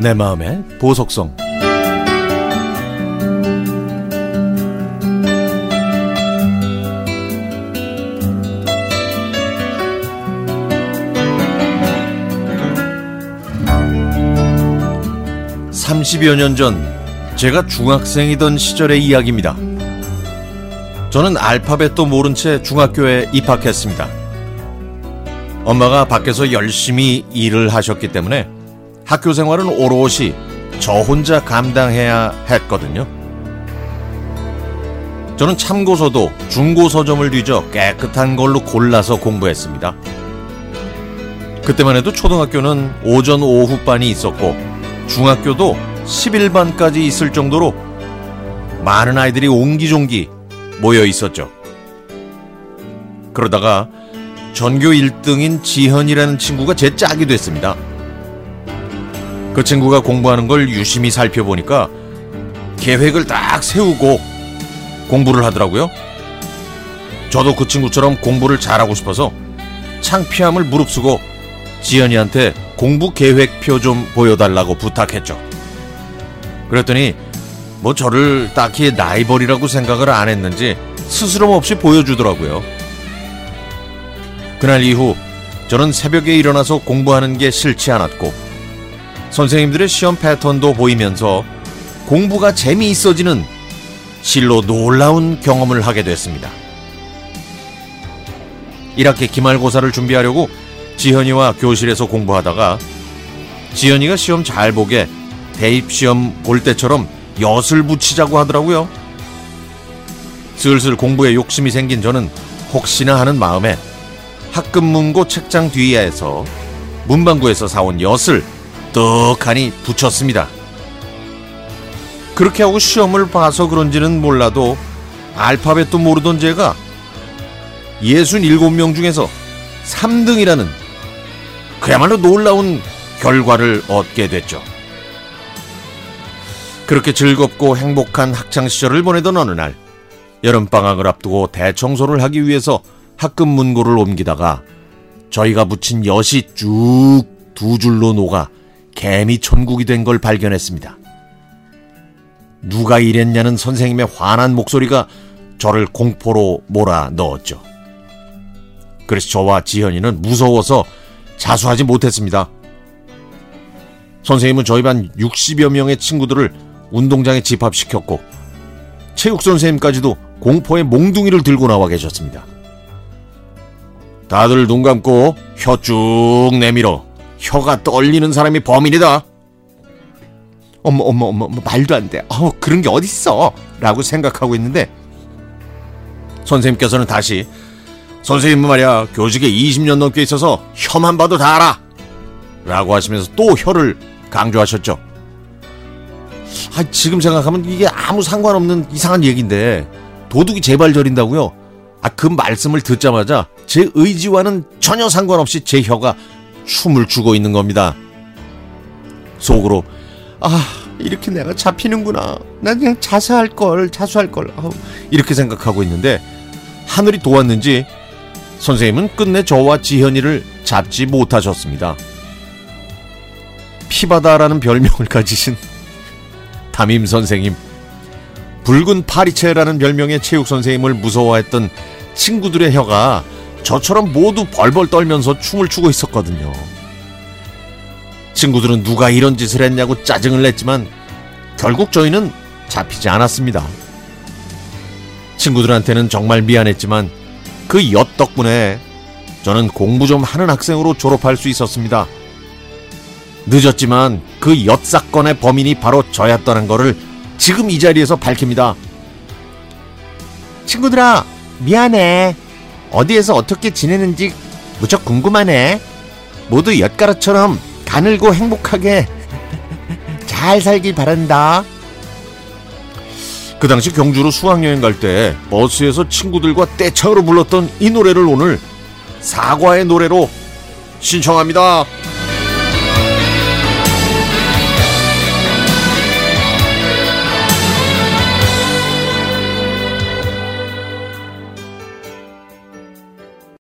내 마음의 보석성 30여 년 전 제가 중학생이던 시절의 이야기입니다. 저는 알파벳도 모른 채 중학교에 입학했습니다. 엄마가 밖에서 열심히 일을 하셨기 때문에 학교 생활은 오롯이 저 혼자 감당해야 했거든요. 저는 참고서도 중고 서점을 뒤져 깨끗한 걸로 골라서 공부했습니다. 그때만 해도 초등학교는 오전 오후반이 있었고 중학교도 11반까지 있을 정도로 많은 아이들이 옹기종기 모여 있었죠. 그러다가 전교 1등인 지현이라는 친구가 제 짝이 됐습니다. 그 친구가 공부하는 걸 유심히 살펴보니까 계획을 딱 세우고 공부를 하더라고요. 저도 그 친구처럼 공부를 잘하고 싶어서 창피함을 무릅쓰고 지연이한테 공부 계획표 좀 보여달라고 부탁했죠. 그랬더니 뭐 저를 딱히 라이벌이라고 생각을 안 했는지 스스럼 없이 보여주더라고요. 그날 이후 저는 새벽에 일어나서 공부하는 게 싫지 않았고 선생님들의 시험 패턴도 보이면서 공부가 재미있어지는 실로 놀라운 경험을 하게 됐습니다. 1학기 기말고사를 준비하려고 지현이와 교실에서 공부하다가 지현이가 시험 잘 보게 대입시험 볼 때처럼 엿을 붙이자고 하더라고요. 슬슬 공부에 욕심이 생긴 저는 혹시나 하는 마음에 학급 문고 책장 뒤에서 문방구에서 사온 엿을 떡하니 붙였습니다. 그렇게 하고 시험을 봐서 그런지는 몰라도 알파벳도 모르던 제가 67명 중에서 3등이라는 그야말로 놀라운 결과를 얻게 됐죠. 그렇게 즐겁고 행복한 학창 시절을 보내던 어느 날 여름 방학을 앞두고 대청소를 하기 위해서 학급 문고를 옮기다가 저희가 붙인 엿이 쭉 두 줄로 녹아 개미 천국이 된 걸 발견했습니다. 누가 이랬냐는 선생님의 화난 목소리가 저를 공포로 몰아 넣었죠. 그래서 저와 지현이는 무서워서 자수하지 못했습니다. 선생님은 저희 반 60여 명의 친구들을 운동장에 집합시켰고 체육 선생님까지도 공포의 몽둥이를 들고 나와 계셨습니다. 다들 눈 감고 혀 쭉 내밀어 혀가 떨리는 사람이 범인이다. 어머 어머 어머 말도 안 돼. 어 그런 게 어딨어? 라고 생각하고 있는데 선생님께서는 다시 선생님은 말이야 교직에 20년 넘게 있어서 혀만 봐도 다 알아. 라고 하시면서 또 혀를 강조하셨죠. 아, 지금 생각하면 이게 아무 상관없는 이상한 얘기인데 도둑이 제발 저린다고요? 아, 그 말씀을 듣자마자 제 의지와는 전혀 상관없이 제 혀가 춤을 추고 있는 겁니다. 속으로 아 이렇게 내가 잡히는구나. 난 그냥 자수할 걸, 자수할 걸. 아우, 이렇게 생각하고 있는데 하늘이 도왔는지 선생님은 끝내 저와 지현이를 잡지 못하셨습니다. 피바다라는 별명을 가지신 담임 선생님, 붉은 파리채라는 별명의 체육 선생님을 무서워했던 친구들의 혀가 저처럼 모두 벌벌 떨면서 춤을 추고 있었거든요. 친구들은 누가 이런 짓을 했냐고 짜증을 냈지만 결국 저희는 잡히지 않았습니다. 친구들한테는 정말 미안했지만 그 엿 덕분에 저는 공부 좀 하는 학생으로 졸업할 수 있었습니다. 늦었지만 그 엿 사건의 범인이 바로 저였다는 것을 지금 이 자리에서 밝힙니다. 친구들아, 미안해. 어디에서 어떻게 지내는지 무척 궁금하네. 모두 엿가루처럼 가늘고 행복하게 잘 살길 바란다. 그 당시 경주로 수학여행 갈 때 버스에서 친구들과 떼창으로 불렀던 이 노래를 오늘 사과의 노래로 신청합니다.